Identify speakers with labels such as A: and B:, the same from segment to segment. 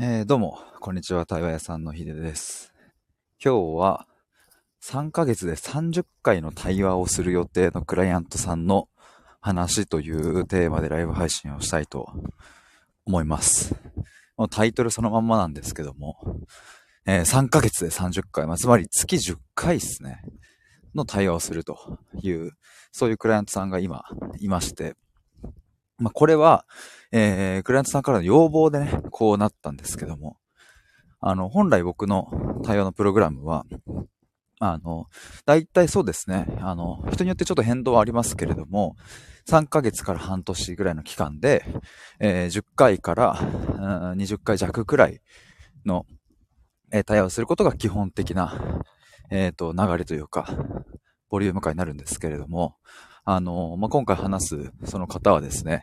A: えー、どうも、こんにちは、対話屋さんのひでです。今日は3ヶ月で30回の対話をする予定のクライアントさんの話というテーマでライブ配信をしたいと思います。タイトルそのまんまなんですけども、えー、3ヶ月で30回、まあ、つまり月10回ですね、の対話をするという、そういうクライアントさんが今いまして、まあ、これは、えー、クライアントさんからの要望でね、こうなったんですけども、あの、本来僕の対応のプログラムは、あの、大体そうですね、あの、人によってちょっと変動はありますけれども、3ヶ月から半年ぐらいの期間で、えー、10回から、20回弱くらいの、えー、対応をすることが基本的な、えっ、ー、と、流れというか、ボリューム化になるんですけれども、あの、まあ、今回話すその方はですね、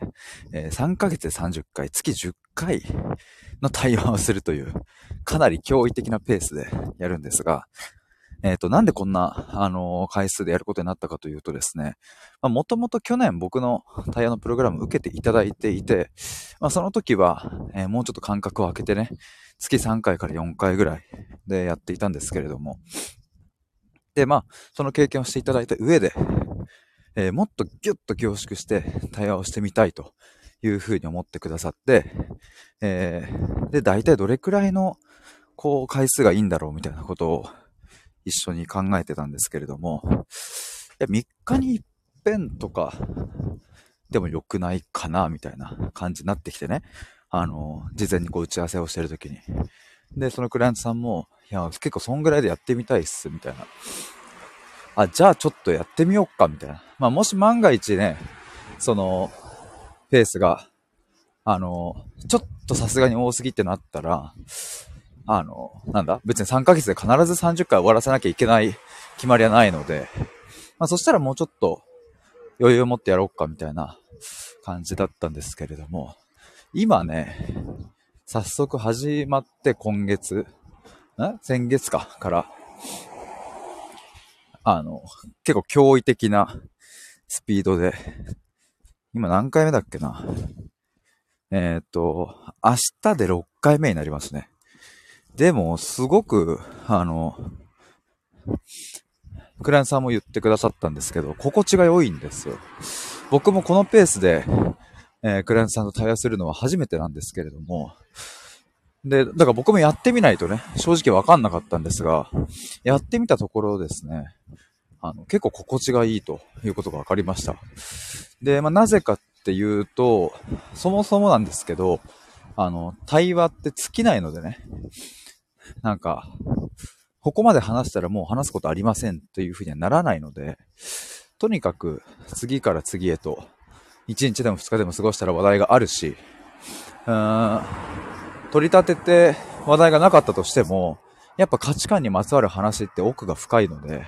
A: えー、3ヶ月で30回、月10回の対話をするという、かなり驚異的なペースでやるんですが、えっ、ー、と、なんでこんな、あの、回数でやることになったかというとですね、まあ、もともと去年僕の対話のプログラム受けていただいていて、まあ、その時は、えー、もうちょっと間隔を空けてね、月3回から4回ぐらいでやっていたんですけれども、で、まあ、その経験をしていただいた上で、えー、もっとギュッと凝縮して対話をしてみたいというふうに思ってくださって、えー、で、大体どれくらいの、こう、回数がいいんだろうみたいなことを一緒に考えてたんですけれども、いや、3日に一遍とかでも良くないかな、みたいな感じになってきてね。あの、事前にこう打ち合わせをしてるときに。で、そのクライアントさんも、いや、結構そんぐらいでやってみたいっす、みたいなあ、じゃあちょっとやってみようか、みたいな。まあ、もし万が一ね、その、ペースが、あの、ちょっとさすがに多すぎってなったら、あの、なんだ？別に3ヶ月で必ず30回終わらせなきゃいけない決まりはないので、まあそしたらもうちょっと余裕を持ってやろうかみたいな感じだったんですけれども、今ね、早速始まって今月、ん？先月かから、あの、結構驚異的なスピードで、今何回目だっけな？えっ、と、明日で6回目になりますね。でも、すごく、あの、クライアントさんも言ってくださったんですけど、心地が良いんですよ。僕もこのペースで、えー、クライアントさんと対話するのは初めてなんですけれども、で、だから僕もやってみないとね、正直わかんなかったんですが、やってみたところですね、あの、結構心地がいいということが分かりました。で、まあ、なぜかっていうと、そもそもなんですけど、あの、対話って尽きないのでね、なんか、ここまで話したらもう話すことありませんというふうにはならないので、とにかく次から次へと、1日でも2日でも過ごしたら話題があるし、うーん、取り立てて話題がなかったとしても、やっぱ価値観にまつわる話って奥が深いので、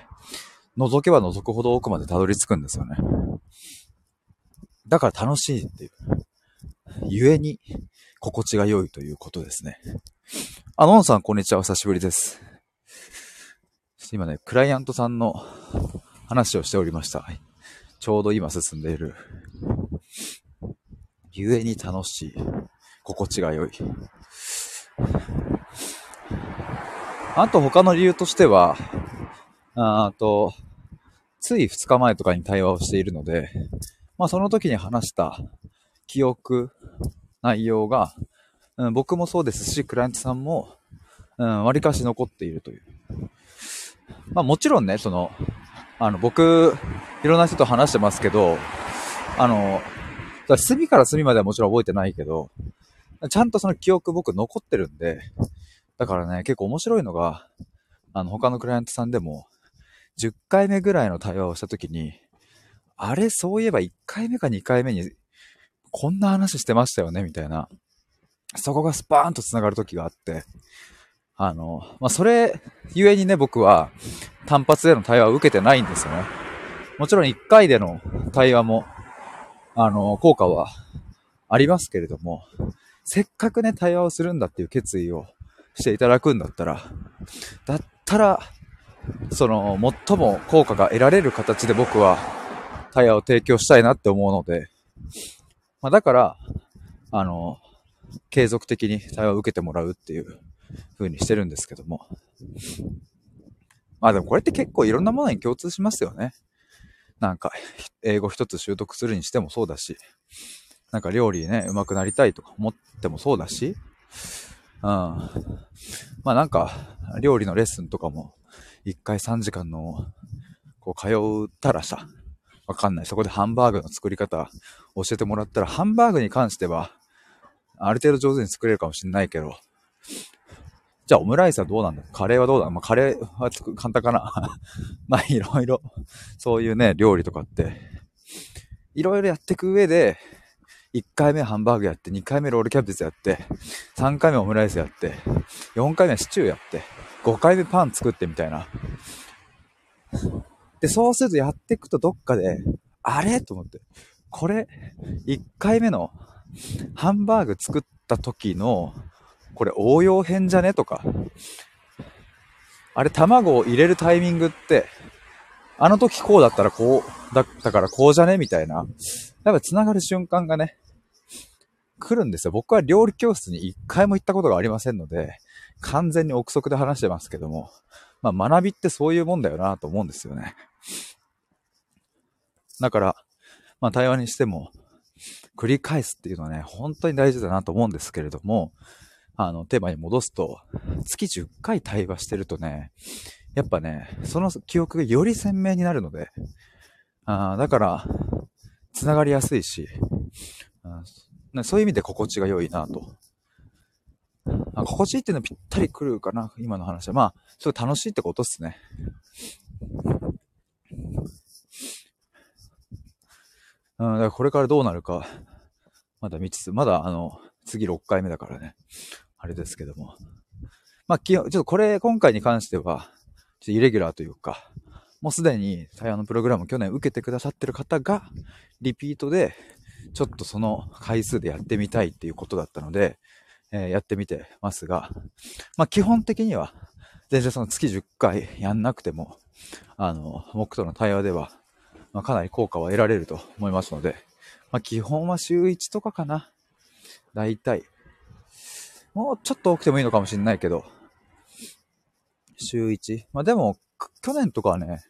A: 覗けば覗くほど奥までたどり着くんですよね。だから楽しいっていう。ゆえに、心地が良いということですね。あ、のんさん、こんにちは。お久しぶりです。今ね、クライアントさんの話をしておりました。ちょうど今進んでいる。ゆえに楽しい。心地が良い。あと他の理由としては、あと、つい2日前とかに対話をしているので、まあその時に話した記憶、内容が、うん、僕もそうですし、クライアントさんも、うん、割かし残っているという。まあもちろんね、その、あの、僕、いろんな人と話してますけど、あの、隅から隅まではもちろん覚えてないけど、ちゃんとその記憶僕残ってるんで、だからね、結構面白いのが、あの、他のクライアントさんでも、10回目ぐらいの対話をしたときに、あれ、そういえば1回目か2回目に、こんな話してましたよね、みたいな。そこがスパーンと繋がる時があって、あの、まあ、それ、ゆえにね、僕は単発での対話を受けてないんですよね。もちろん1回での対話も、あの、効果はありますけれども、せっかくね、対話をするんだっていう決意をしていただくんだったら、だったら、その、最も効果が得られる形で僕はタイヤを提供したいなって思うので、まあ、だから、あの、継続的に対話を受けてもらうっていう風にしてるんですけども。まあでもこれって結構いろんなものに共通しますよね。なんか、英語一つ習得するにしてもそうだし、なんか料理ね、上手くなりたいとか思ってもそうだし、うん。まあなんか、料理のレッスンとかも、1回3時間の、こう、通ったらさ、わかんない。そこでハンバーグの作り方教えてもらったら、ハンバーグに関しては、ある程度上手に作れるかもしんないけど、じゃあオムライスはどうなんだ？カレーはどうだ？まあカレーは簡単かな。まあいろいろ、そういうね、料理とかって、いろいろやっていく上で、1回目ハンバーグやって、2回目ロールキャベツやって、3回目オムライスやって、4回目シチューやって、5回目パン作ってみたいな。で、そうするとやっていくとどっかで、あれ？と思って、これ、1回目のハンバーグ作った時の、これ応用編じゃね？とか、あれ卵を入れるタイミングって、あの時こうだったらこう、だったからこうじゃね？みたいな。やっぱ繋がる瞬間がね、来るんですよ。僕は料理教室に一回も行ったことがありませんので、完全に憶測で話してますけども、まあ学びってそういうもんだよなと思うんですよね。だから、まあ対話にしても、繰り返すっていうのはね、本当に大事だなと思うんですけれども、あの、テーマに戻すと、月10回対話してるとね、やっぱね、その記憶がより鮮明になるので、あだから、繋がりやすいし、うん、そういう意味で心地が良いなと。あ心地いいっていうのはぴったり来るかな、今の話は。まあ、すごい楽しいってことっすね。うん、だからこれからどうなるか、まだ未知数。まだ、あの、次6回目だからね。あれですけども。まあ、ちょっとこれ、今回に関しては、ちょっとイレギュラーというか、もうすでに対話のプログラム去年受けてくださってる方が、リピートで、ちょっとその回数でやってみたいっていうことだったので、えー、やってみてますが、まあ基本的には、全然その月10回やんなくても、あの、僕との対話では、まあ、かなり効果は得られると思いますので、まあ基本は週1とかかな。だいたい。もうちょっと多くてもいいのかもしれないけど、週 1? まあでも、去年とかはね、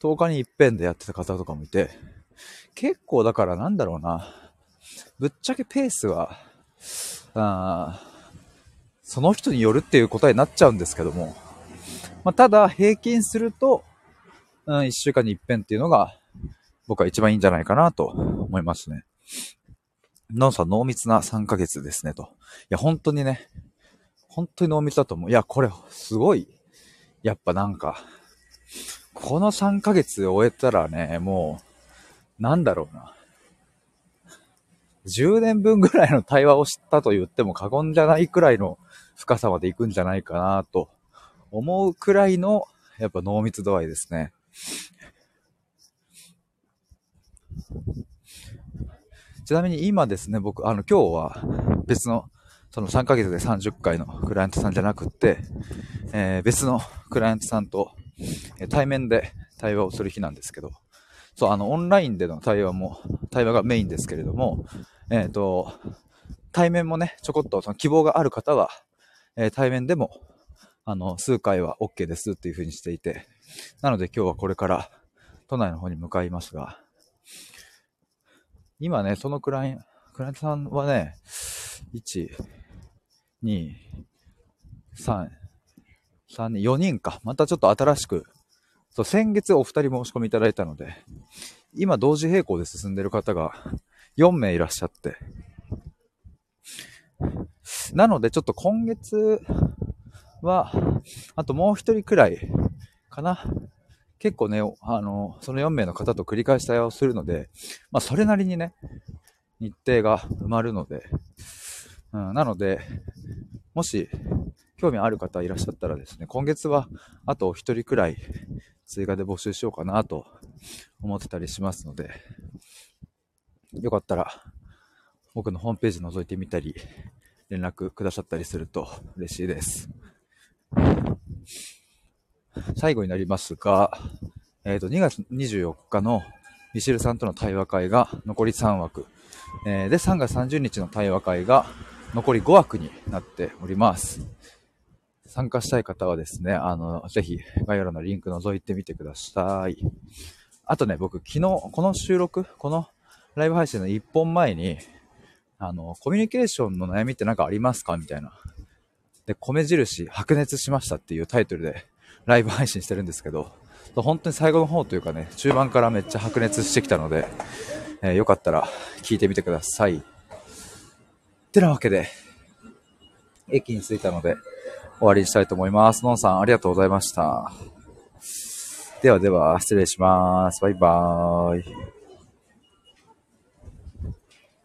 A: 10日に一遍でやってた方とかもいて、結構だからなんだろうな、ぶっちゃけペースは、あその人によるっていう答えになっちゃうんですけども、まあ、ただ平均すると、うん、1週間に一遍っていうのが僕は一番いいんじゃないかなと思いますね。ノンさん濃密な3ヶ月ですねと。いや、本当にね、本当に濃密だと思う。いや、これすごい、やっぱなんか、この3ヶ月終えたらね、もう、なんだろうな。10年分ぐらいの対話をしたと言っても過言じゃないくらいの深さまで行くんじゃないかなと思うくらいの、やっぱ濃密度合いですね。ちなみに今ですね、僕、あの、今日は別の、その3ヶ月で30回のクライアントさんじゃなくって、えー、別のクライアントさんと対面で対話をする日なんですけど、そう、あの、オンラインでの対話も、対話がメインですけれども、えっ、ー、と、対面もね、ちょこっとその希望がある方は、えー、対面でも、あの、数回は OK ですっていう風にしていて、なので今日はこれから都内の方に向かいますが、今ね、そのクライン、クライアントさんはね、1、2、3、3人、4人か。またちょっと新しく、そう、先月お二人申し込みいただいたので、今同時並行で進んでる方が4名いらっしゃって。なのでちょっと今月は、あともう一人くらいかな。結構ね、あの、その4名の方と繰り返し対話をするので、まあそれなりにね、日程が埋まるので、うん、なので、もし興味ある方いらっしゃったらですね、今月はあとお一人くらい追加で募集しようかなと思ってたりしますので、よかったら僕のホームページ覗いてみたり、連絡くださったりすると嬉しいです。最後になりますが、えっ、ー、と、2月24日のミシルさんとの対話会が残り3枠。えー、で、3月30日の対話会が残り5枠になっております。参加したい方はですね、あの、ぜひ概要欄のリンク覗いてみてください。あとね、僕昨日、この収録、このライブ配信の1本前に、あの、コミュニケーションの悩みって何かありますか？みたいな。で、米印、白熱しましたっていうタイトルでライブ配信してるんですけど、本当に最後の方というかね、中盤からめっちゃ白熱してきたので、えー、よかったら聞いてみてください。ってなわけで、駅に着いたので、終わりにしたいと思います。のんさん、ありがとうございました。ではでは、失礼します。バイバーイ。